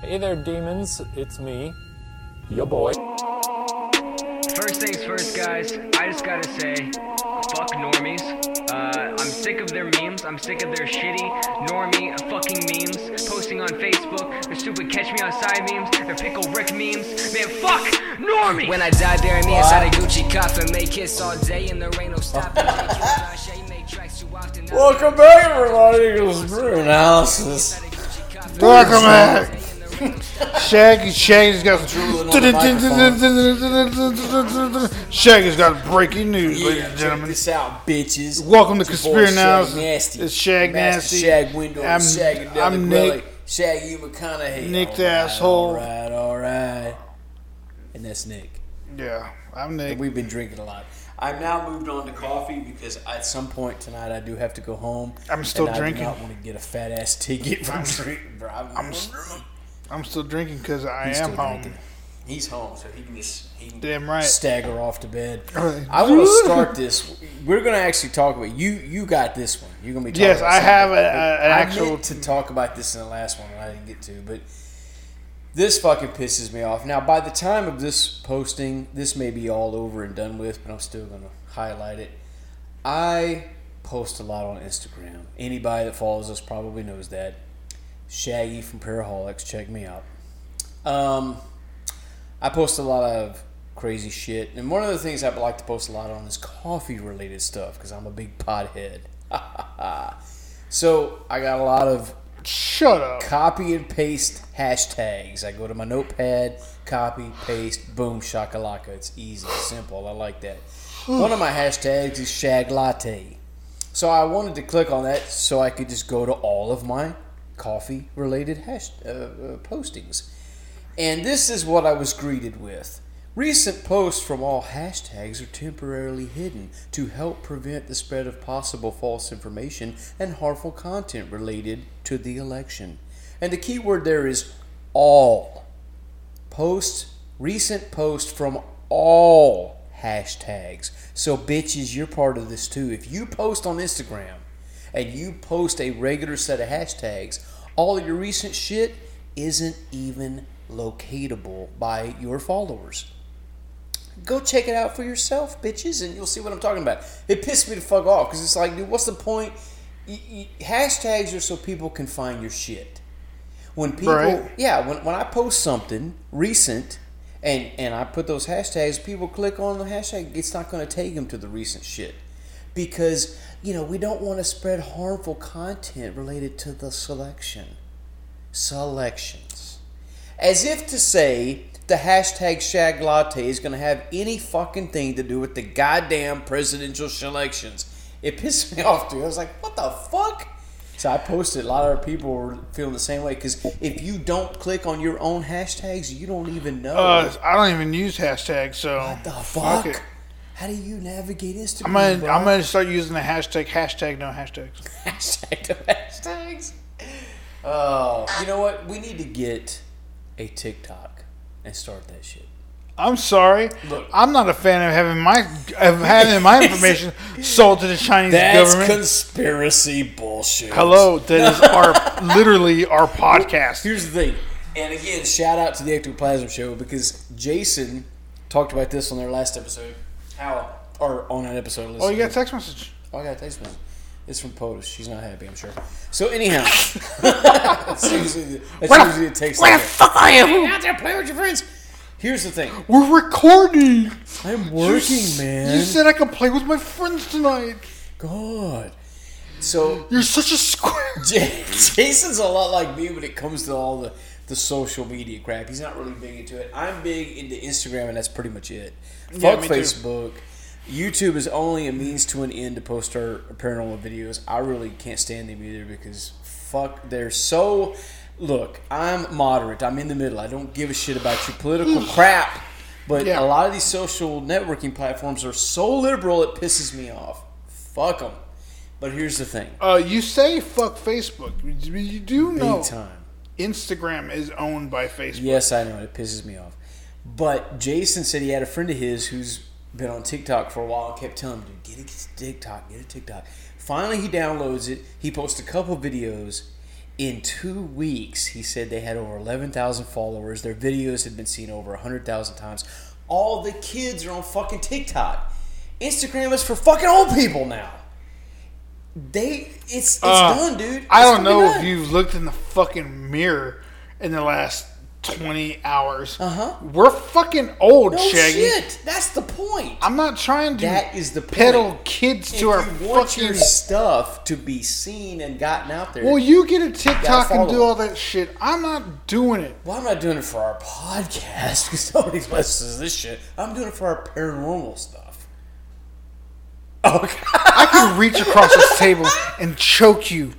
Hey there, demons. It's me, your boy. First things first, guys. I just gotta say, fuck normies. Uh, I'm sick of their memes. I'm sick of their shitty normie fucking memes posting on Facebook. Their stupid catch me outside memes. Their pickle Rick memes. Man, fuck normies. When I die, bury me inside a Gucci coffin. Make kiss all day and there ain't no stopping. Welcome back, everybody, to Screw Analysis. Welcome back. Shaggy, Shaggy's got Shaggy's got breaking news, ladies and check gentlemen. this out, bitches. Welcome to It's boy, Conspiracy. Nasty. It's Shag Master Nasty. Shag Window. I'm- Shag I'm Nick. Shaggy McConaughey. Nick the All right, asshole. All right, all right. And that's Nick. Yeah, I'm Nick. And we've been drinking a lot. I've now moved on to coffee because at some point tonight I do have to go home. I'm still drinking. I do not want to get a fat ass ticket from drinking. driving. I'm s- I'm still drinking because I He's am still home. drinking. He's home, so he can just he can Damn right. stagger off to bed. Oh, I want to start this. We're going to actually talk about you. You got this one. You're going to be talking Yes, about I have a- a- an I actual- meant to talk about this in the last one, and I didn't get to. But this fucking pisses me off. Now, by the time of this posting, this may be all over and done with, but I'm still going to highlight it. I post a lot on Instagram. Anybody that follows us probably knows that. Shaggy from Paraholics, check me out. Um, I post a lot of crazy shit, and one of the things I like to post a lot on is coffee related stuff because I'm a big pothead. so I got a lot of Shut up. copy and paste hashtags. I go to my notepad, copy, paste, boom, shakalaka. It's easy, simple. I like that. One of my hashtags is shag latte. So I wanted to click on that so I could just go to all of my coffee related hash uh, uh, postings. And this is what I was greeted with. Recent posts from all hashtags are temporarily hidden to help prevent the spread of possible false information and harmful content related to the election. And the key word there is all. Posts, recent posts from all hashtags. So, bitches, you're part of this too. If you post on Instagram and you post a regular set of hashtags, all of your recent shit isn't even locatable by your followers. Go check it out for yourself, bitches, and you'll see what I'm talking about. It pissed me the fuck off because it's like, dude, what's the point? Y- y- hashtags are so people can find your shit. When people, Right. yeah, when, when I post something recent and and I put those hashtags, people click on the hashtag. It's not going to take them to the recent shit because you know we don't want to spread harmful content related to the selection selections. As if to say the hashtag shag latte is going to have any fucking thing to do with the goddamn presidential selections It pissed me off, dude. I was like, what the fuck? So I posted. A lot of people were feeling the same way because if you don't click on your own hashtags, you don't even know. Uh, I don't even use hashtags, so what the fuck fuck? How do you navigate Instagram? I'm gonna bro? I'm gonna start using the hashtag hashtag no hashtags. hashtag no hashtags. Oh, you know what? We need to get a TikTok and start that shit. I'm sorry. Look. I'm not a fan of having my of having my information sold to the Chinese That's government. conspiracy bullshit. Hello, that is our literally our podcast. Here's the thing, and again, shout out to the Ectoplasm Show because Jason talked about this on their last episode. How or on an episode? Of Oh, you got a text message. Oh, I got a text message. It's from POTUS. She's not happy, I'm sure. So anyhow, that's usually, that's Where the- a where like the fuck are you? Hey, out there playing with your friends. Here's the thing. We're recording. I'm You working, s- man. You said I could play with my friends tonight. God. So You're such a square. Jason's a lot like me when it comes to all the, the social media crap. He's not really big into it. I'm big into Instagram, and that's pretty much it. Yeah, Fuck me too. Facebook. YouTube is only a means to an end to post our paranormal videos. I really can't stand them either because fuck, they're so. Look, I'm moderate. I'm in the middle. I don't give a shit about your political crap. But Yeah. a lot of these social networking platforms are so liberal it pisses me off. Fuck them. But here's the thing. Uh, you say fuck Facebook. You do know time. Instagram is owned by Facebook. Yes, I know. It pisses me off. But Jason said he had a friend of his who's been on TikTok for a while and kept telling him, dude, get a TikTok, get a TikTok. Finally, he downloads it. He posts a couple videos, In two weeks, he said they had over 11,000 followers. Their videos had been seen over 100,000 times. All the kids are on fucking TikTok. Instagram is for fucking old people now. They, it's it's Uh, done, dude. I don't know fucking if you've looked in the fucking mirror in the last 20 hours. Uh-huh. We're fucking old, No Shaggy. shit. That's the point. I'm not trying to That is the point. peddle kids if to our fucking. stuff to be seen and gotten out there. Well, you get a TikTok and do all that shit. I'm not doing it. Well, I'm not doing it for our podcast because nobody listens to this shit. I'm doing it for our paranormal stuff. Okay. I can reach across this table and choke you.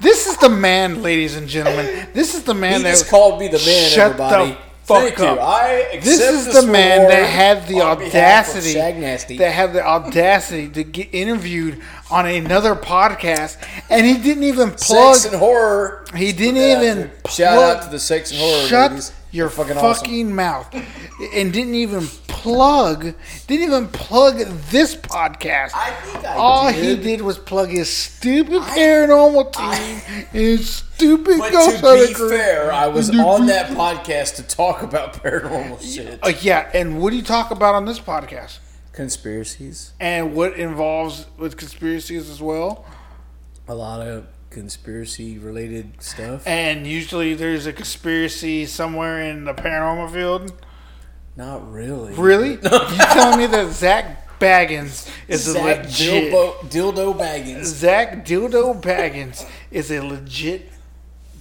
This is the man, ladies and gentlemen. This is the man he that just called me the man, Shut the everybody. fuck Thank up. you. I accept This is this the man that had the on behalf of audacity that had the audacity to get interviewed on another podcast, and he didn't even plug. Sex and horror. He didn't even. Shout plug- out to the sex and horror Shut ladies. Your They're fucking, fucking awesome. mouth, and didn't even plug. Didn't even plug this podcast. I think I All did. he did was plug his stupid paranormal team and his stupid But ghost to be crew. fair, I was on that podcast to talk about paranormal shit. Uh, yeah, and what do you talk about on this podcast? Conspiracies. And what involves with conspiracies as well? A lot of conspiracy related stuff. And usually there's a conspiracy somewhere in the paranormal field. Not really. Really? you telling me that Zach Baggins is a legit Dildo, Dildo Baggins. Zach Dildo Baggins is a legit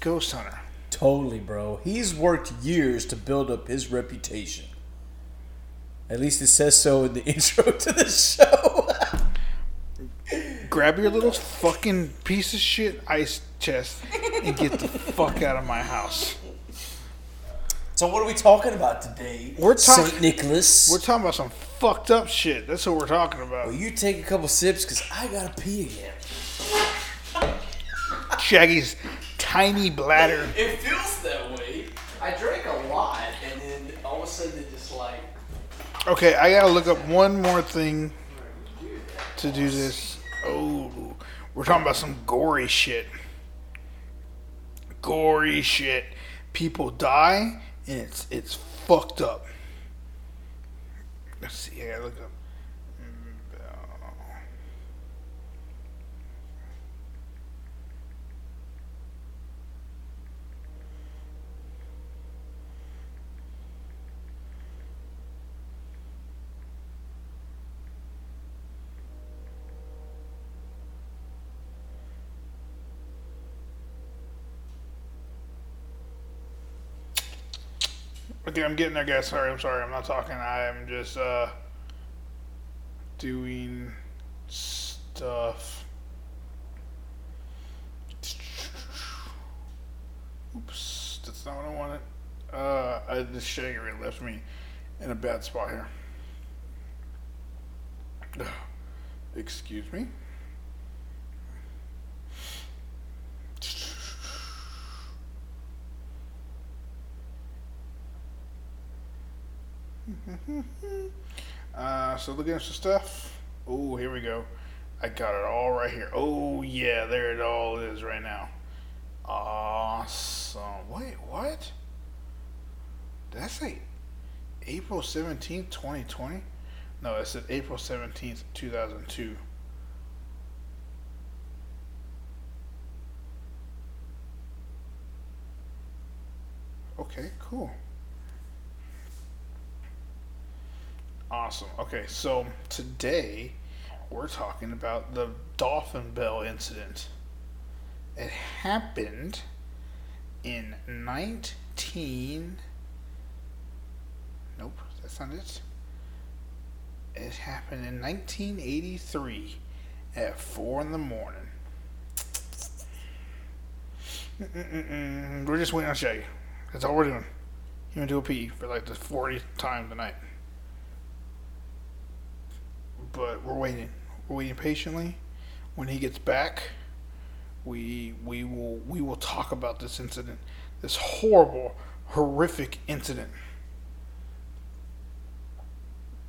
ghost hunter. Totally, bro. He's worked years to build up his reputation. At least it says so in the intro to the show. Grab your little fucking piece of shit ice chest and get the fuck out of my house. so what are we talking about today? We're talk- Saint Nicholas. We're talking about some fucked up shit. That's what we're talking about. well, you take a couple sips because I gotta pee again. Shaggy's tiny bladder. It feels that way. I drank a lot, and then all of a sudden it just like. Okay, I gotta look up one more thing to do this. We're talking about some gory shit. Gory shit. People die, and it's it's fucked up. Let's see. I gotta look up. Mm, uh, Okay, I'm getting there, guys. Sorry, I'm sorry. I'm not talking. I am just uh doing stuff. Oops, that's not what I wanted. Uh, I, Shaggy really left me in a bad spot here. Excuse me. Uh, so looking at some stuff. Oh, here we go. I got it all right here. Oh yeah, there it all is right now. Awesome. Wait, what? Did I say April seventeenth, twenty twenty? No, it said April seventeenth, two thousand two. Okay, cool. Awesome. Okay, so today we're talking about the Dolphin Bell incident. It happened in 19. Nope, that's not it. It happened in 1983 at 4 in the morning. Mm-mm-mm. We're just waiting on Shaggy. That's all we're doing. He went to do a pee for like the 40th time tonight but we're waiting. We're waiting patiently. When he gets back, we we will we will talk about this incident, this horrible, horrific incident.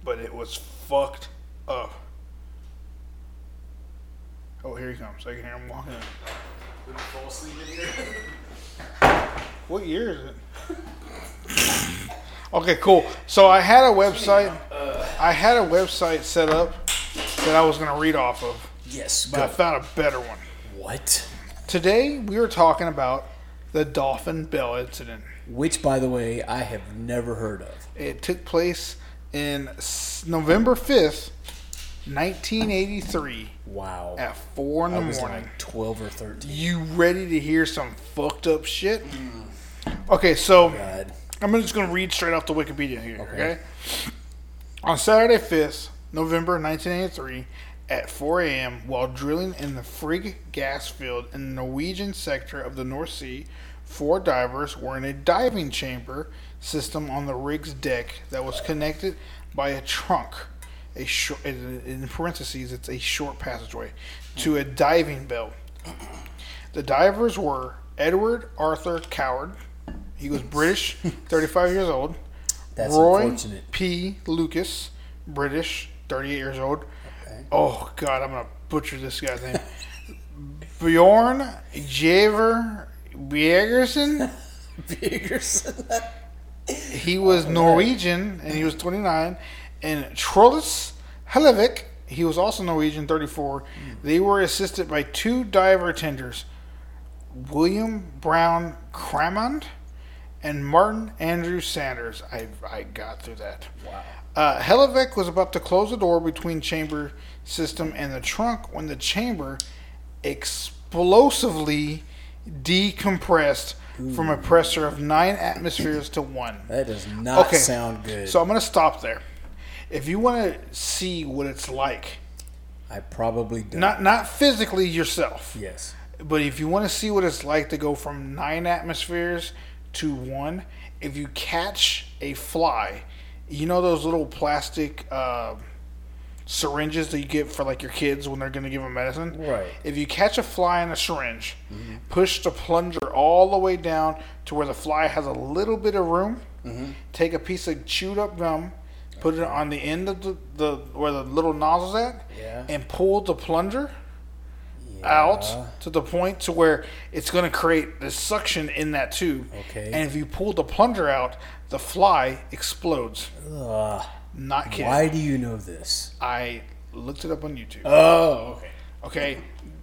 But it was fucked up. Oh, here he comes. I can hear him walking in. Fall asleep in here. What year is it? okay, cool. So I had a website. Uh, I had a website set up that I was going to read off of, Yes. but I found a better one. What? Today we were talking about the Dolphin Bell incident. Which, by the way, I have never heard of. It took place in November fifth, nineteen eighty three, Wow. at four in the was morning. like 12 or 13. You ready to hear some fucked up shit? Mm. Okay, so. I'm just going to read straight off the Wikipedia here. Okay. Okay. On Saturday, 5th November 1983, at 4 a.m., while drilling in the Frigg gas field in the Norwegian sector of the North Sea, four divers were in a diving chamber system on the rig's deck that was connected by a trunk. A short, in parentheses, it's a short passageway to a diving bell. The divers were Edward Arthur Coward. He was British, 35 years old. That's Roy unfortunate. P. Lucas, British, 38 years old. Okay. Oh, God, I'm going to butcher this guy's name. Bjorn Javer Bjergersen. Biggerson. He was oh, Norwegian, and he was 29. And Trollus Hellevik, he was also Norwegian, 34. Hmm. They were assisted by two diver tenders, William Brown Crammond and Martin Andrew Sanders. I, I got through that. Wow. Uh, was about to close the door between chamber system and the trunk when the chamber explosively decompressed from a pressure of nine atmospheres to one. That does not Okay. sound good. So I'm going to stop there. If you want to see what it's like, I probably don't. not not physically yourself, yes. but if you want to see what it's like to go from nine atmospheres to one, if you catch a fly, you know those little plastic uh, syringes that you get for like your kids when they're going to give them medicine. Right. If you catch a fly in a syringe, push the plunger all the way down to where the fly has a little bit of room. Take a piece of chewed up gum, put it on the end of the, the where the little nozzle's at, Yeah. and pull the plunger out to the point to where it's going to create this suction in that tube. Okay. And if you pull the plunger out, the fly explodes. Ugh. Not kidding. Why do you know this? I looked it up on YouTube. Oh, okay. Okay.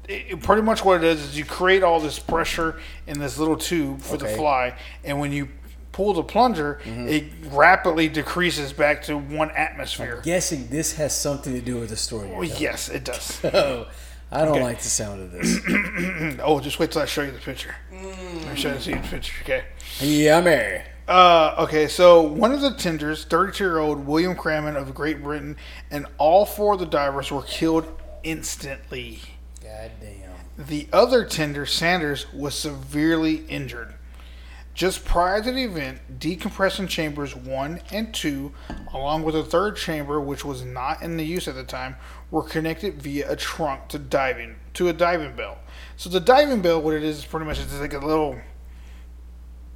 It, it- pretty much what it is is you create all this pressure in this little tube for the fly, and when you pull the plunger, Mm-hmm. it rapidly decreases back to one atmosphere. I'm Guessing this has something to do with the story. Well, yes, it does. I don't Okay. like the sound of this. oh, just wait till I show you the picture. I'm show you the picture, okay? Yummy. Uh, okay, so one of the tenders, 32 year old William Crammond of Great Britain, and all four of the divers were killed instantly. God damn. The other tender, Sanders, was severely injured. Just prior to the event, decompression chambers 1 and 2, along with a third chamber which was not in the use at the time, were connected via a trunk to diving to a diving bell. So the diving bell, what it is, is pretty much it's like a little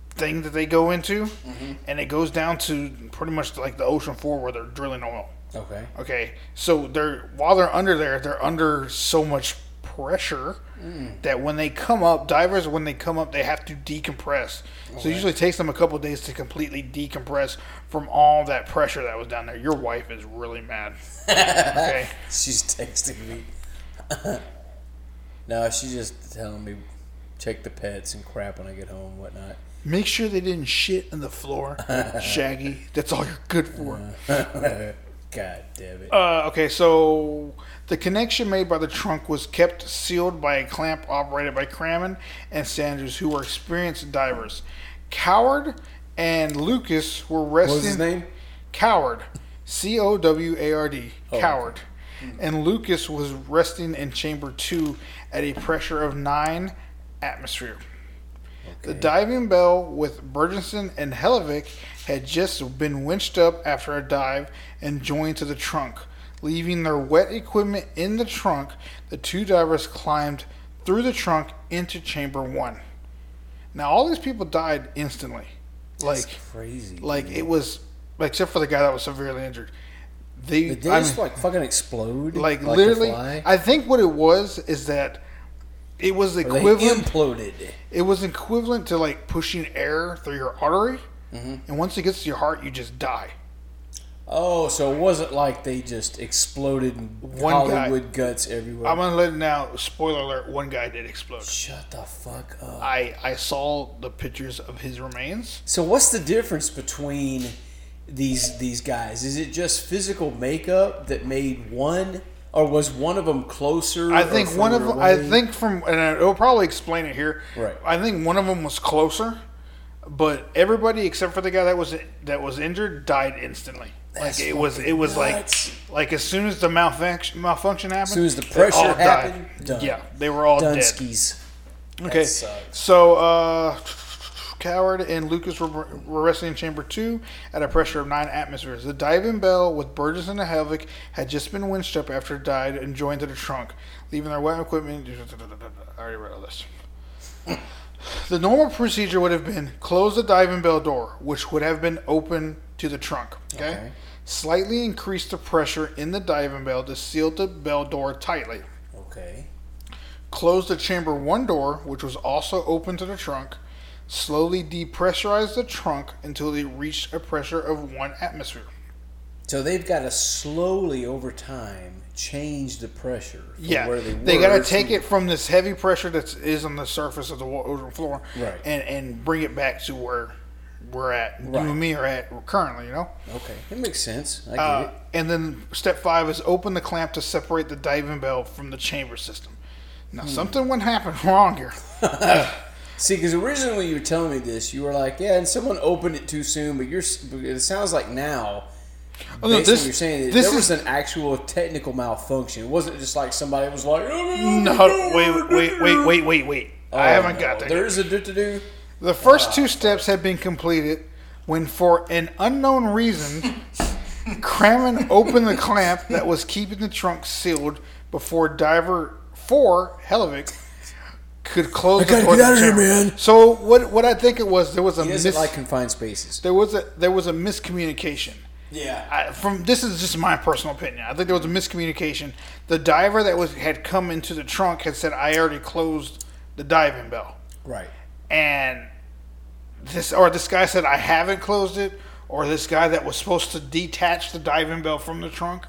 thing that they go into, mm-hmm. and it goes down to pretty much like the ocean floor where they're drilling oil. Okay. Okay, so they're while they're under there, they're under so much pressure mm. that when they come up, divers when they come up, they have to decompress. So it usually takes them a couple days to completely decompress from all that pressure that was down there. Your wife is really mad. okay, She's texting me. no, she's just telling me check the pets and crap when I get home and whatnot. make sure they didn't shit on the floor, Shaggy. That's all you're good for. God damn it. Uh, okay, so the connection made by the trunk was kept sealed by a clamp operated by Crammond and Sanders, who were experienced divers. Coward and Lucas were resting. what was his name? Coward, C O W A R D, Oh, Coward. And Lucas was resting in chamber two at a pressure of nine atmosphere. The diving bell with Burgesson and Hellevik had just been winched up after a dive and joined to the trunk. Leaving their wet equipment in the trunk, the two divers climbed through the trunk into chamber one. Now, all these people died instantly. Like, That's crazy. like it was, except for the guy that was severely injured. They, Did they I just mean, like fucking explode? like, the literally? I think what it was is that it was equivalent. imploded. it was equivalent to like pushing air through your artery, Mm-hmm. and once it gets to your heart, you just die. Oh, so it wasn't like they just exploded and One guy- Hollywood guts everywhere. I'm gonna let it now. Spoiler alert: one guy did explode. Shut the fuck up. I I saw the pictures of his remains. So what's the difference between these these guys? Is it just physical makeup that made one, or was one of them closer? I think one of them. I think from and it'll probably explain it here. Right. I think one of them was closer, but everybody except for the guy that was that was injured died instantly. That's like it was it was nuts. like like as soon as the malfunction malfunction happened, As soon as the pressure happened, yeah, they were all dead. Dunskies. Okay, sucks. so uh, Coward and Lucas were, were wrestling in Chamber 2 at a pressure of 9 atmospheres. The diving bell with Burgess and the Helvic had just been winched up after it died and joined to the trunk, leaving their wet equipment. I already read all this. The normal procedure would have been close the diving bell door, which would have been open to the trunk. Okay? Okay. Slightly increase the pressure in the diving bell to seal the bell door tightly Okay. closed the chamber one door, which was also open to the trunk, slowly depressurize the trunk until they reached a pressure of one atmosphere. So they've got to slowly over time change the pressure from Yeah, where they they, got to take it from this heavy pressure that is on the surface of the ocean floor, Right. and and bring it back to where we're at. You and me are at currently, you know. Okay, it makes sense. I get Uh, it. and then step five is open the clamp to separate the diving bell from the chamber system. Now Hmm. something went happen wrong here. See, because originally when you were telling me this, you were like, "Yeah," and someone opened it too soon. But you're. It sounds like now, Oh, no, this- you're saying, this there was is- an actual technical malfunction. It wasn't just like somebody was like, No, wait, wait, wait, wait, wait, wait. I oh, haven't got that. There's a do to do. The first ah. two steps had been completed when, for an unknown reason, Crammon opened the clamp that was keeping the trunk sealed before diver four Helvik could close the gotta door get out of here, man. So what? What I think it was there was a He doesn't mis- like confined spaces. there was a there was a miscommunication. Yeah. I, from this is just my personal opinion. I think there was a miscommunication. The diver that was had come into the trunk had said, "I already closed the diving bell." Right. and this or this guy said I haven't closed it, or this guy that was supposed to detach the diving bell from the trunk,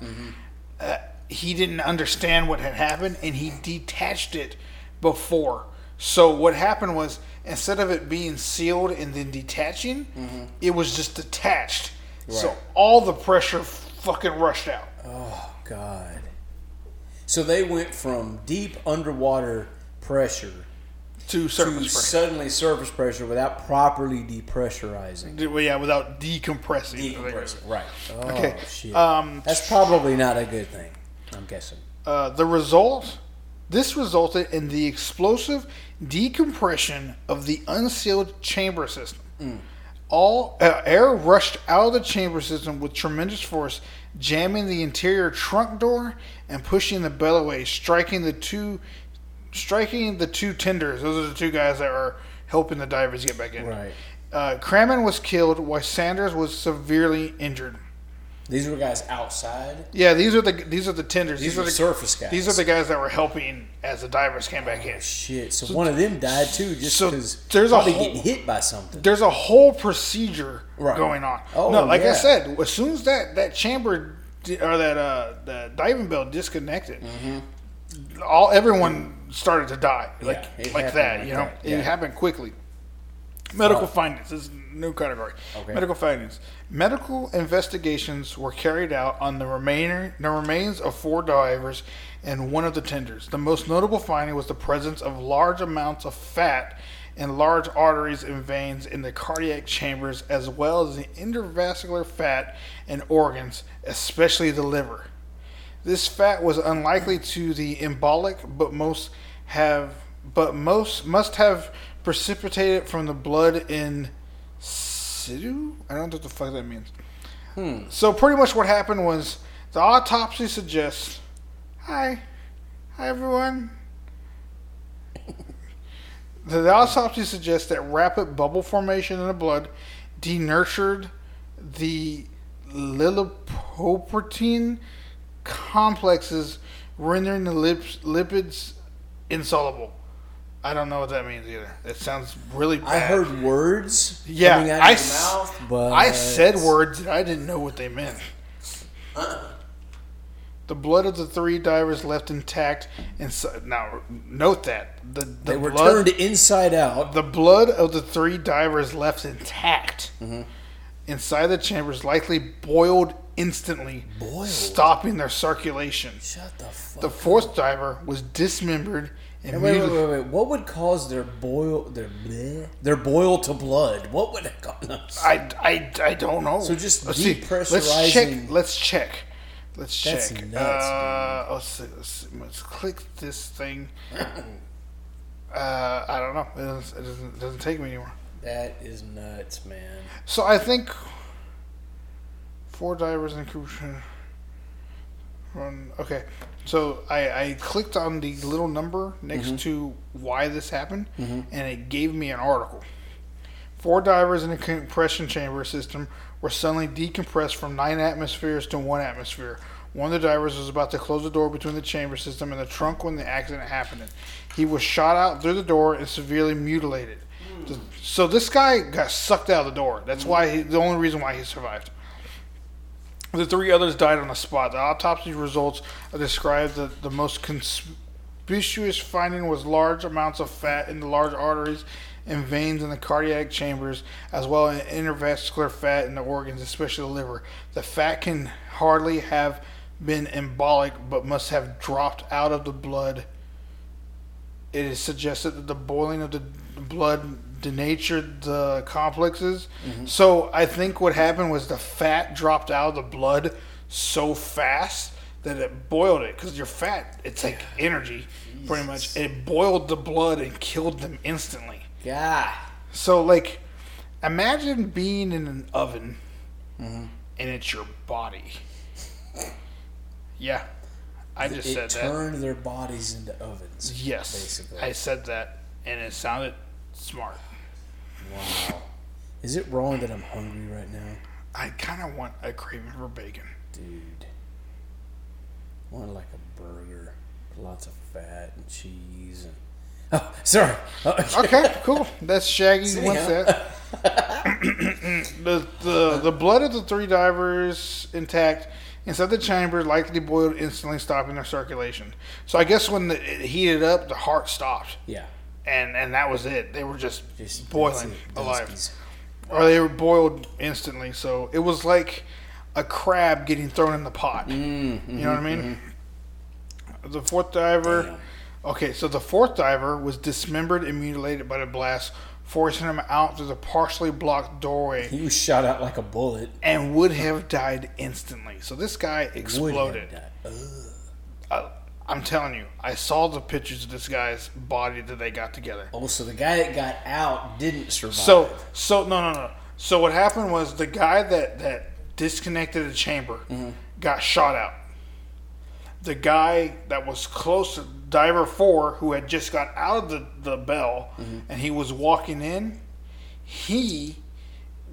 uh, he didn't understand what had happened, and he detached it before. So what happened was instead of it being sealed and then detaching, it was just detached. So all the pressure fucking rushed out. Oh God. So they went from deep underwater pressure To to pressure. suddenly surface pressure without properly depressurizing. Well, yeah, without decompressing. Decompressing. Right. Oh, Okay, Shit. um, That's probably not a good thing. I'm guessing. Uh, the result, this resulted in the explosive decompression of the unsealed chamber system. All uh, air rushed out of the chamber system with tremendous force, jamming the interior trunk door and pushing the bell away, striking the two, striking the two tenders. Those are the two guys that are helping the divers get back in. Right. Uh, was killed, while Sanders was severely injured. These were guys outside. Yeah, these are the these are the tenders. These These, are the surface guys. These are the guys that were helping as the divers came back in. Oh, shit. So, one of them died too, just so because there's a whole- getting hit by something. There's a whole procedure Right. going on. Oh, no, like yeah. I said, as soon as that that chamber or that uh the diving bell disconnected, all everyone started to die like Mm-hmm. like happened that. you know, that, it happened quickly. Medical Oh. findings. This is a new category. Okay. Medical findings. Medical investigations were carried out on the remainder the remains of four divers and one of the tenders. The most notable finding was the presence of large amounts of fat and large arteries and veins in the cardiac chambers, as well as the intravascular fat and organs, especially the liver. This fat was unlikely to the embolic, but most have, but most must have precipitated from the blood in situ. I don't know what the fuck that means. Hmm. So pretty much what happened was the autopsy suggests. Hi, hi everyone. the, the autopsy suggests that rapid bubble formation in the blood denatured the lipoprotein complexes, rendering the lips, lipids insoluble. I don't know what that means either. It sounds really bad. I heard words Yeah, coming out of I, s- mouth, but I said words that I didn't know what they meant. Uh-uh. The blood of the three divers left intact. Inside. Now, note that the, the They were blood, turned inside out. the blood of the three divers left intact Mm-hmm. inside the chambers, likely boiled instantly, Boiled? stopping their circulation. Shut the fuck. The fourth diver was dismembered and wait, wait, wait, wait. What would cause their boil their bleh, their boil to blood? What would it cause? I, I, I don't know. So just let's see. Let's check. Let's check. Let's That's check. nuts, uh, let's, see, let's, see. let's click this thing. uh, I don't know. It doesn't, it doesn't. It doesn't take me anymore. That is nuts, man. So I think four divers in crew run. Okay, so I, I clicked on the little number next Mm-hmm. to why this happened, mm-hmm. and it gave me an article. Four divers in a compression chamber system were suddenly decompressed from nine atmospheres to one atmosphere. One of the divers was about to close the door between the chamber system and the trunk when the accident happened. He was shot out through the door and severely mutilated. Hmm. So this guy got sucked out of the door. That's hmm. why he, the only reason why he survived. The three others died on the spot. The autopsy results described that the most conspicuous finding was large amounts of fat in the large arteries and veins in the cardiac chambers, as well as intravascular fat in the organs, especially the liver. The fat can hardly have been embolic, but must have dropped out of the blood. It is suggested that the boiling of the blood denatured the complexes. So I think what happened was the fat dropped out of the blood so fast that it boiled it because your fat it's like energy pretty much. It boiled the blood and killed them instantly. Yeah. So like imagine being in an oven Mm-hmm. and it's your body. Yeah. I just it said that. turned their bodies into ovens. yes. Basically. i said that and it sounded smart Wow. Is it wrong that I'm hungry right now? i kind of want a craving for bacon Dude. I want like a burger. Lots of fat and cheese and Oh, sorry. Oh, okay cool that's shaggy See, wants huh? that the, the the blood of the three divers intact inside the chamber likely boiled instantly stopping their circulation so i guess when the, it heated up the heart stopped Yeah. And and that was it. They were just, Just boiling alive. or they were boiled instantly. So it was like a crab getting thrown in the pot. Mm, you know what i mean? the fourth diver Damn. okay so the fourth diver was dismembered and mutilated by the blast forcing him out through the partially blocked doorway. He was shot out like a bullet. and would have died instantly. So this guy exploded. uh, i'm telling you i saw the pictures of this guy's body that they got together Oh, so the guy that got out didn't survive. So so no no no. So what happened was the guy that that disconnected the chamber mm-hmm. got shot out. The guy that was close to diver four, who had just got out of the the bell, mm-hmm. and he was walking in, he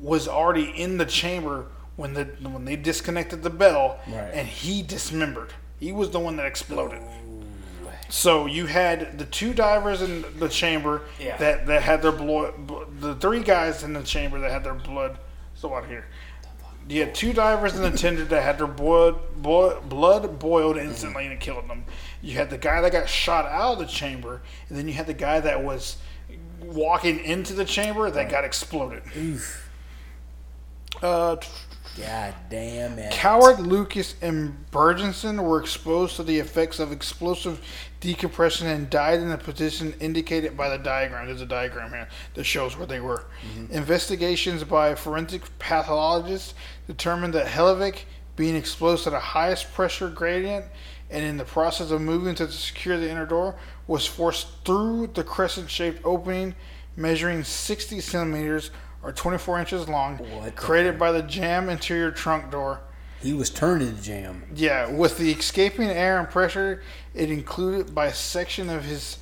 was already in the chamber when the when they disconnected the bell, Right. and he dismembered. He was the one that exploded. So you had the two divers in the chamber Yeah. that, that had their blood. The three guys in the chamber that had their blood. So out here. You had two divers in the tender that had their blood, boi- blood boiled instantly and it killed them. You had the guy that got shot out of the chamber, and then you had the guy that was walking into the chamber that got exploded. Oof. Uh, God damn it. Coward, Lucas, and Bergenson were exposed to the effects of explosive decompression and died in the position indicated by the diagram. There's a diagram here that shows where they were. Mm-hmm. Investigations by forensic pathologists determined that Helvik, being exposed to the highest pressure gradient and in the process of moving to secure the inner door, was forced through the crescent shaped opening measuring 60 centimeters or 24 inches long, What created by the jam interior trunk door. He was turned into jam. Yeah, with the escaping air and pressure, it included by section of his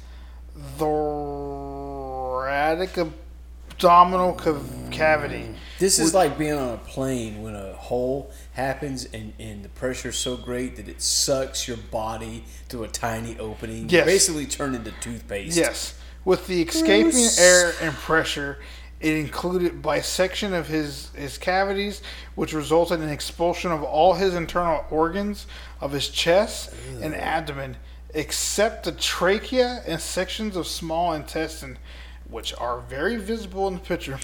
thoracic abdominal cav- cavity. Mm. This is like being on a plane when a hole happens and, and the pressure's so great that it sucks your body through a tiny opening. You basically turn into toothpaste. Yes, With the escaping air and pressure, it included bisection of his, his cavities, which resulted in expulsion of all his internal organs of his chest and abdomen, except the trachea and sections of small intestine, which are very visible in the picture.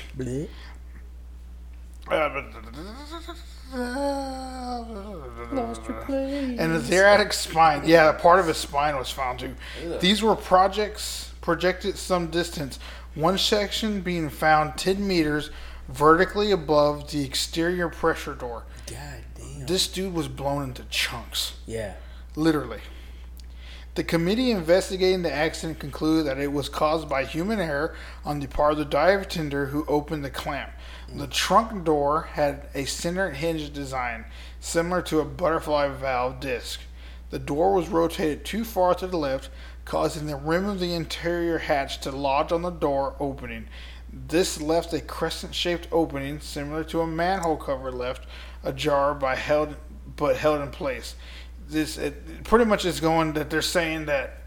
And the thoracic spine, yeah, a part of his spine was found too. These were projects projected some distance, one section being found 10 meters vertically above the exterior pressure door. God damn. This dude was blown into chunks, Yeah. literally. The committee investigating the accident concluded that it was caused by human error on the part of the dive tender who opened the clamp. The trunk door had a center hinge design, similar to a butterfly valve disc. The door was rotated too far to the left, causing the rim of the interior hatch to lodge on the door opening. This left a crescent shaped opening, similar to a manhole cover left ajar by held but held in place. This it pretty much is going that they're saying that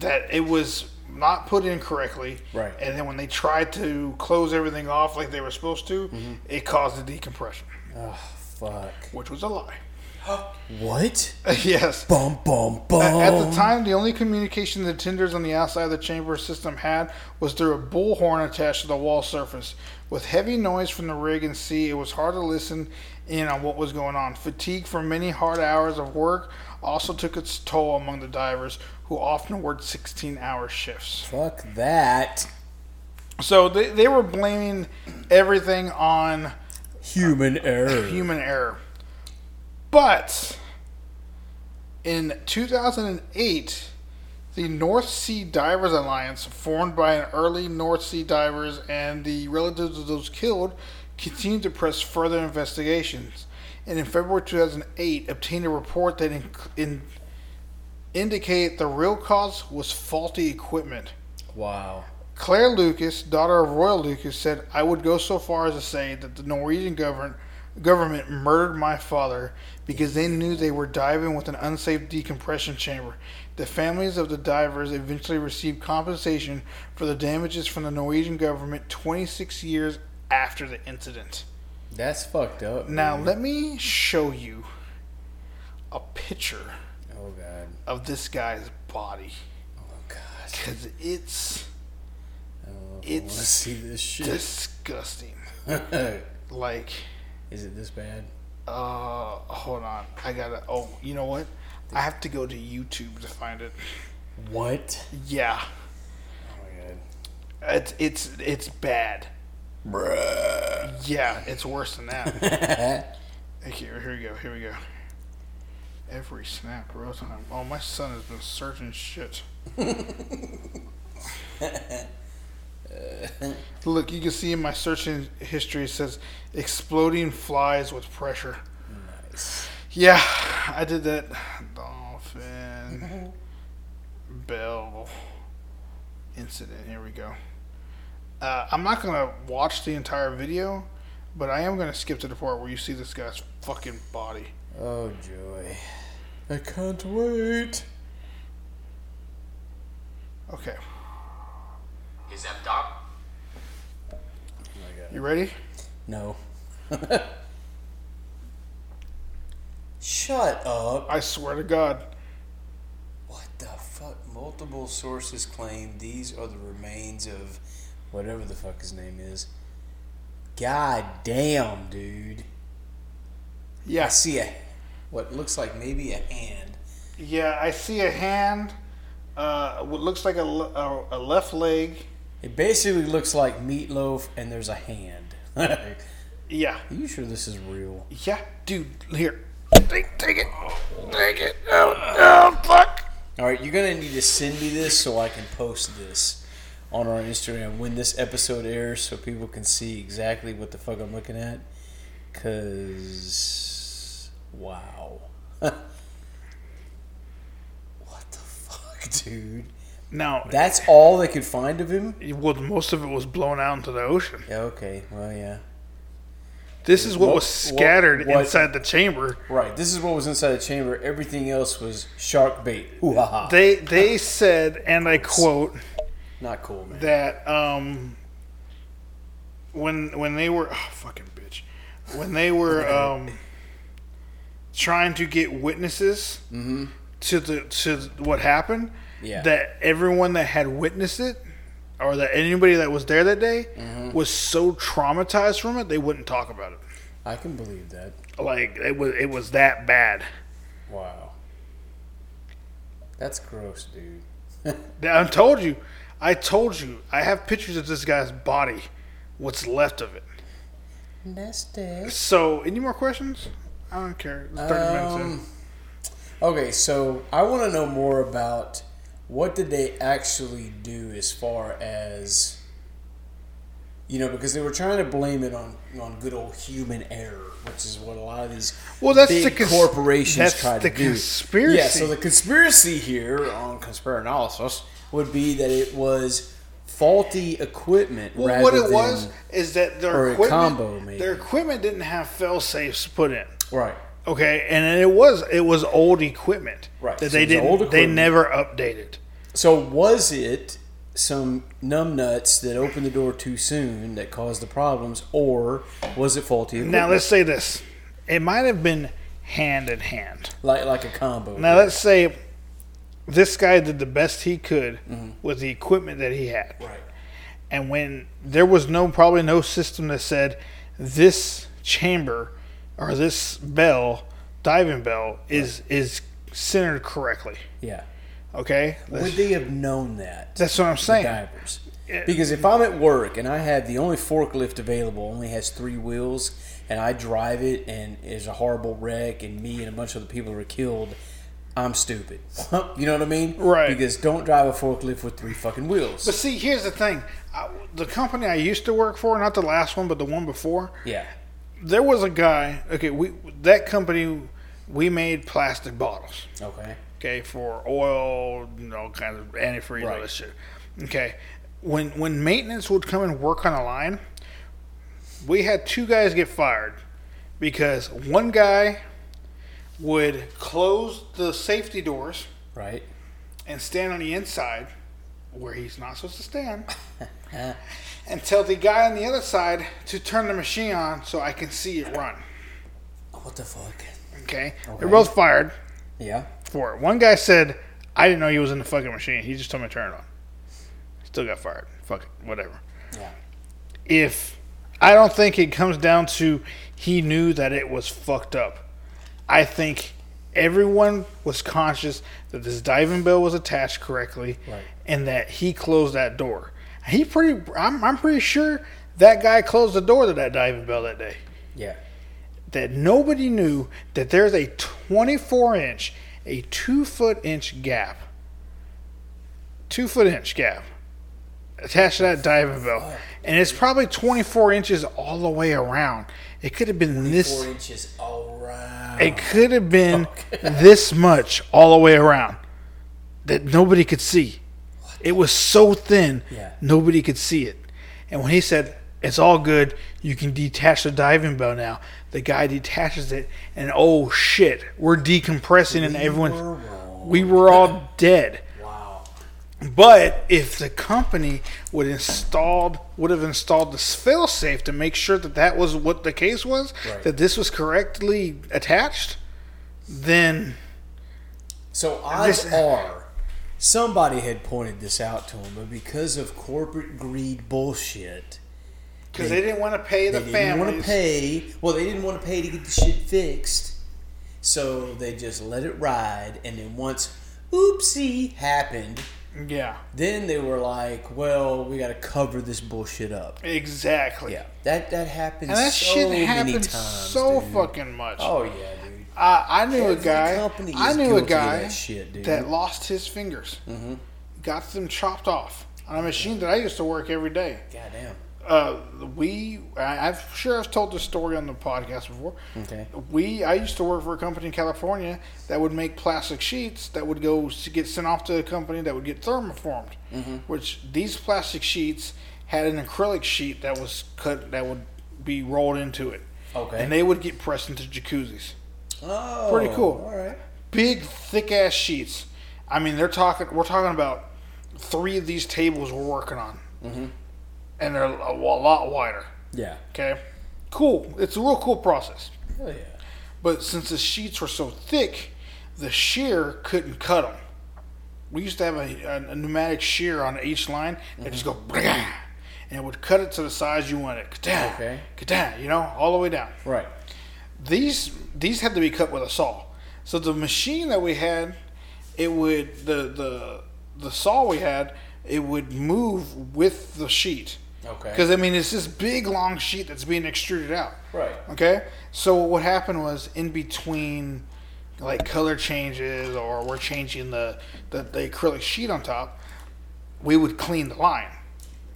that it was not put in correctly, Right. And then when they tried to close everything off like they were supposed to, mm-hmm. it caused the decompression, Oh, fuck. which was a lie. What? yes. Bum, bum, bum. At the time, the only communication the tenders on the outside of the chamber system had was through a bullhorn attached to the wall surface. With heavy noise from the rig and sea, it was hard to listen in on what was going on. Fatigue from many hard hours of work also took its toll among the divers, who often worked 16 hour shifts. Fuck that. So they, they were blaming everything on Human uh, error. human error. But in 2008, the North Sea Divers Alliance, formed by an early North Sea divers and the relatives of those killed, continued to press further investigations. And in February 2008, obtained a report that in, in, indicated the real cause was faulty equipment. Wow. Claire Lucas, daughter of Royal Lucas, said, I would go so far as to say that the Norwegian government, government murdered my father because they knew they were diving with an unsafe decompression chamber. The families of the divers eventually received compensation for the damages from the Norwegian government 26 years after the incident. That's fucked up. Now, let me show you a picture Oh, God. of this guy's body Oh, God. because it's I don't know if I want to It's see this shit. disgusting. Like, Is it this bad? Uh, hold on. I gotta. Oh, you know what? I have to go to YouTube to find it. What? Yeah, Oh, my God. it's it's it's bad. Bruh. Yeah, it's worse than that. okay, here we go. Here we go. Every snap, bro. Time. Oh, my son has been searching shit. Look, you can see in my searching history it says exploding flies with pressure. nice. Yeah, I did that. Dolphin Bell incident. Here we go. Uh, I'm not gonna watch the entire video, but I am gonna skip to the part where you see this guy's fucking body. Oh, joy. I can't wait. Okay, His abdomen. Oh, you ready? No. Shut up. I swear to God. What the fuck? Multiple sources claim these are the remains of whatever the fuck his name is. God damn, dude. I Yeah, see a what looks like maybe a hand. yeah. I see a hand. Uh, what looks like a, a, a left leg. It basically looks like meatloaf, and there's a hand. yeah. Are you sure this is real? yeah, dude. Here, take, take it, take it. Oh, oh, fuck. All right, you're gonna need to send me this so I can post this on our Instagram when this episode airs, so people can see exactly what the fuck I'm looking at. Cause wow, what the fuck, dude? Now, That's all they could find of him. well, most of it was blown out into the ocean. Yeah, okay, well, yeah, This is what, What- was scattered what- inside the chamber. right. This is what was inside the chamber. Everything else was shark bait. Ooh ha ha. They they said, and I quote, Not cool, man. that um when when they were oh, fucking bitch when they were um trying to get witnesses to the to what happened Yeah. that everyone that had witnessed it or that anybody that was there that day was so traumatized from it they wouldn't talk about it I can believe that. like it was it was that bad Wow. That's gross, dude. I told you I told you I have pictures of this guy's body what's left of it Nasty. So, any more questions? I don't care. It's 30 minutes in. Um, okay, so I want to know more about what did they actually do as far as you know because they were trying to blame it on on good old human error, which is what a lot of these Well, that's big the cons- corporations that's try the to do. conspiracy. Yeah, so the conspiracy here on conspiranalysis would be that it was faulty equipment Well, what it than was is that their a equipment, combo, their equipment didn't have fail safes put in. right. Okay, and it was it was old equipment Right, that so they didn't they never updated. So was it some numbnuts that opened the door too soon that caused the problems, or was it faulty equipment? Now let's say this: it might have been hand in hand. like like a combo. Now let's say this guy did the best he could Mm-hmm. with the equipment that he had. right. And when there was no probably no system that said this chamber or this bell, diving bell, is is centered correctly. Yeah. Okay, Would they have known that? that's what I'm saying. divers. Because if I'm at work and I have the only forklift available only has three wheels, and I drive it and there's a horrible wreck and me and a bunch of other people are killed, I'm stupid. you know what I mean? Right. Because don't drive a forklift with three fucking wheels. But see, here's the thing: I, the company I used to work for, not the last one, but the one before, yeah. There was a guy. Okay, we that company we made plastic bottles. Okay. okay, for oil, you know, kind of antifreeze, all Right. this shit. Okay, when when maintenance would come and work on a line, we had two guys get fired because one guy would close the safety doors Right. and stand on the inside where he's not supposed to stand. and tell the guy on the other side to turn the machine on so I can see it run. What the fuck? Okay? Okay. They're both fired. Yeah. for it. One guy said, I didn't know he was in the fucking machine. He just told me to turn it on. Still got fired. Fuck it. Whatever. Yeah. If I don't think it comes down to he knew that it was fucked up. I think everyone was conscious that this diving bell was attached correctly Right. and that he closed that door. He pretty I'm, I'm pretty sure that guy closed the door to that diving bell that day Yeah. that nobody knew that there's a 24 inch, a two foot inch gap, two foot inch gap attached to that diving bell, and it's probably 24 inches all the way around. It could have been this. Four inches all around. It could have been this much all the way around that nobody could see. It was so thin, Yeah. nobody could see it. And when he said, It's all good, you can detach the diving bell now, the guy detaches it, and oh shit, we're decompressing, and everyone's. were. We all dead. Wow. But if the company would installed would have installed the fail safe to make sure that that was what the case was, Right. that this was correctly attached, then So odds This- are somebody had pointed this out to him, but because of corporate greed bullshit, because they, didn't want to pay the they didn't want to pay. Well, they didn't want to pay to get the shit fixed, so they just let it ride. And then once oopsie happened, Yeah, then they were like, "Well, we got to cover this bullshit up." exactly. Yeah, that that happens. and that so shit many happens times, so dude. fucking much. Oh yeah. I, I knew a guy. I knew a guy that shit, that lost his fingers, mm-hmm. got them chopped off on a machine that I used to work every day. Goddamn. Uh, we, I, I'm sure I've told this story on the podcast before. Okay. We, I used to work for a company in California that would make plastic sheets that would go to get sent off to a company that would get thermoformed. Mm-hmm. Which these plastic sheets had an acrylic sheet that was cut that would be rolled into it. Okay. And they would get pressed into jacuzzis. Oh, Pretty cool. All right. Big, thick ass sheets. I mean, they're talking. We're talking about three of these tables we're working on, mm-hmm. and they're a, wa- lot wider. Yeah. Okay, cool. It's a real cool process. Hell yeah. But since the sheets were so thick, the shear couldn't cut them. We used to have a, a, a pneumatic shear on each line that just go, mm-hmm. and it would cut it to the size you wanted. Ka-da, Okay. ka-da, you know, all the way down. Right. These these had to be cut with a saw. So the machine that we had, it would the the the saw we had, it would move with the sheet. Okay. Because I mean, it's this big long sheet that's being extruded out. Right. Okay. So what happened was in between, like color changes, or we're changing the the, the acrylic sheet on top, we would clean the line.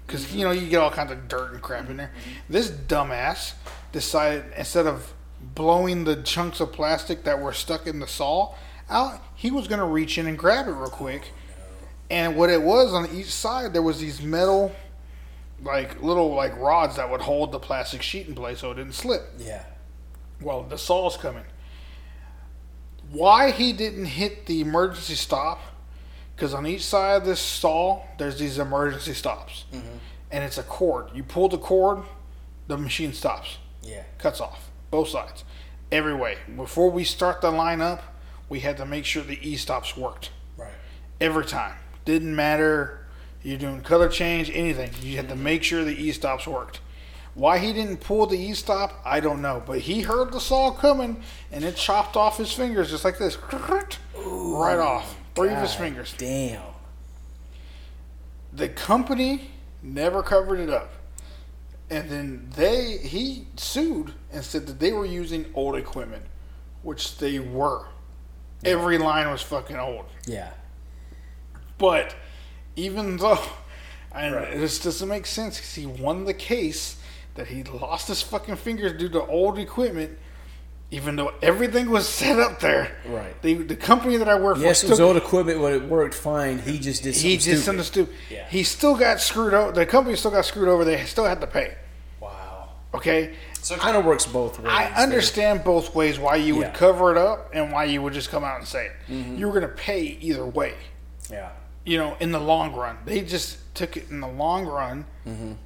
Because you know you get all kinds of dirt and crap in there. Mm-hmm. This dumbass decided instead of blowing the chunks of plastic that were stuck in the saw out, he was gonna reach in and grab it real quick. And what it was on each side, there was these metal, like little like rods that would hold the plastic sheet in place so it didn't slip. Yeah. Well, the saw's coming. Why he didn't hit the emergency stop? Because on each side of this saw, there's these emergency stops, mm-hmm. and it's a cord. You pull the cord, the machine stops, Yeah. cuts off both sides, every way. Before we start the line up, we had to make sure the e stops worked Right. every time. Didn't matter. You're doing color change, anything. You had to mm-hmm. make sure the e stops worked. Why he didn't pull the e stop, I don't know. But he heard the saw coming, and it chopped off his fingers just like this, right off three of his fingers. Damn. The company never covered it up, and then they he sued and said that they were using old equipment, which they were. Every line was fucking old. Yeah. But even though, and this doesn't make sense because he won the case that he lost his fucking fingers due to old equipment, even though everything was set up there. Right. The the company that I work Yes, for it was old equipment, but it worked fine. He just did something he did something stupid. Yeah. He still got screwed over. The company still got screwed over. They still had to pay. Wow. Okay. So it kind of works both ways. I there. understand both ways why you would Yeah. Mm-hmm. cover it up and why you would just come out and say it. You were going to pay either way. Yeah. you know, in the long run. They just took it in the long run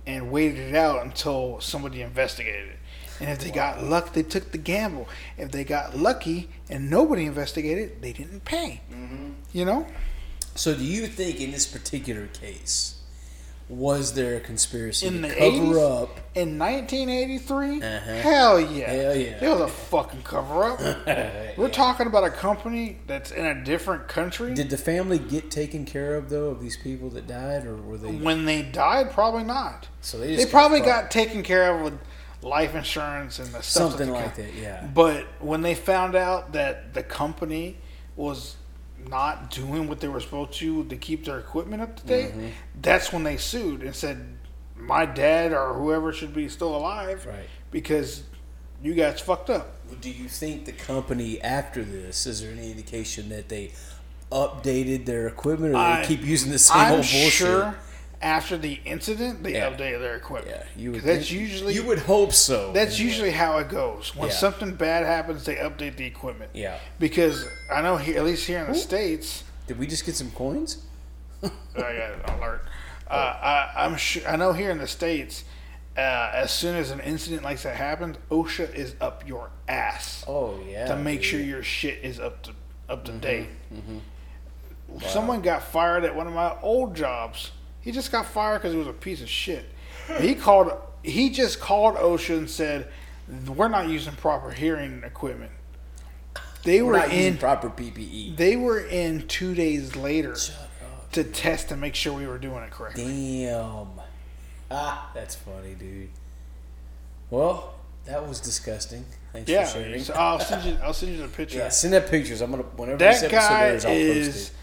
and waited it out until somebody investigated it. And if they got luck, they took the gamble. If they got lucky and nobody investigated, they didn't pay. You know? So do you think in this particular case, was there a conspiracy In to the cover 80s? up? In 1983, Uh-huh. hell yeah. Hell yeah. There was a fucking cover up. We're talking about a company that's in a different country. Did the family get taken care of though of these people that died, or were they? when they died, probably not. So they They probably got taken care of with life insurance and the stuff something like that. Yeah. But when they found out that the company was not doing what they were supposed to to keep their equipment up to date, Mm-hmm. that's when they sued and said, "My dad or whoever should be still alive, Right. because you guys fucked up." Do you think the company after this is there any indication that they updated their equipment, or I- they keep using the same I'm old bullshit? sure after the incident they Yeah. updated their equipment. Yeah, you would. that's usually you would hope so. That's usually how it goes. When Yeah. something bad happens, they update the equipment. Yeah. Because I know here, at least here in the states, Did we just get some coins? I got an alert. Uh, I, I'm sure. I know here in the states, uh, as soon as an incident like that happens, OSHA is up your ass Oh yeah. to make dude. sure your shit is up to up Mm-hmm. to date. Someone got fired at one of my old jobs. He just got fired because he was a piece of shit. He called. He just called OSHA and said, "We're not using proper hearing equipment." They We're were not using in. proper PPE. They were in two days later to test to make sure we were doing it correctly. Damn. Ah, that's funny, dude. Well, that was disgusting. Thanks Yeah, for sharing. so I'll send you. I'll send you the picture. yeah, send that pictures. I'm gonna whenever this that episode guy airs, I'll is post it.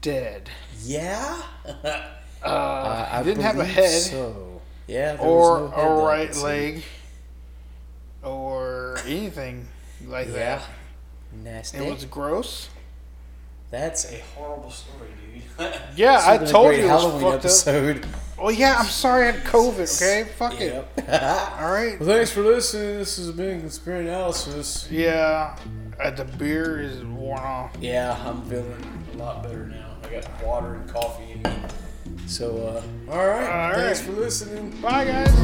dead. Yeah. Uh, I didn't have a head. So yeah, there or was no head a that right leg or anything like Yeah. that. Nasty. It was gross. That's a horrible story, dude. Yeah, I would've been a told you it was Halloween fucked up. episode. Well, yeah, I'm sorry I had COVID. Okay, fuck it. All right. well, thanks for listening. This has been Conspiracy Analysis. Yeah, uh, the beer is worn off. Yeah, I'm feeling a lot better now. I got water and coffee in me. So, uh, all right. All Thanks right. for listening. Bye, guys.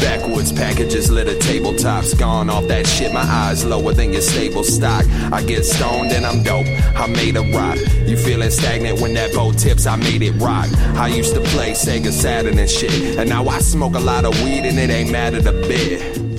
Backwoods packages, litter tabletops. Gone off that shit, my eyes lower than your stable stock. I get stoned and I'm dope. I made a rock. You feeling stagnant when that boat tips? I made it rock. I used to play Sega Saturn and shit. And now I smoke a lot of weed and it ain't mattered a bit.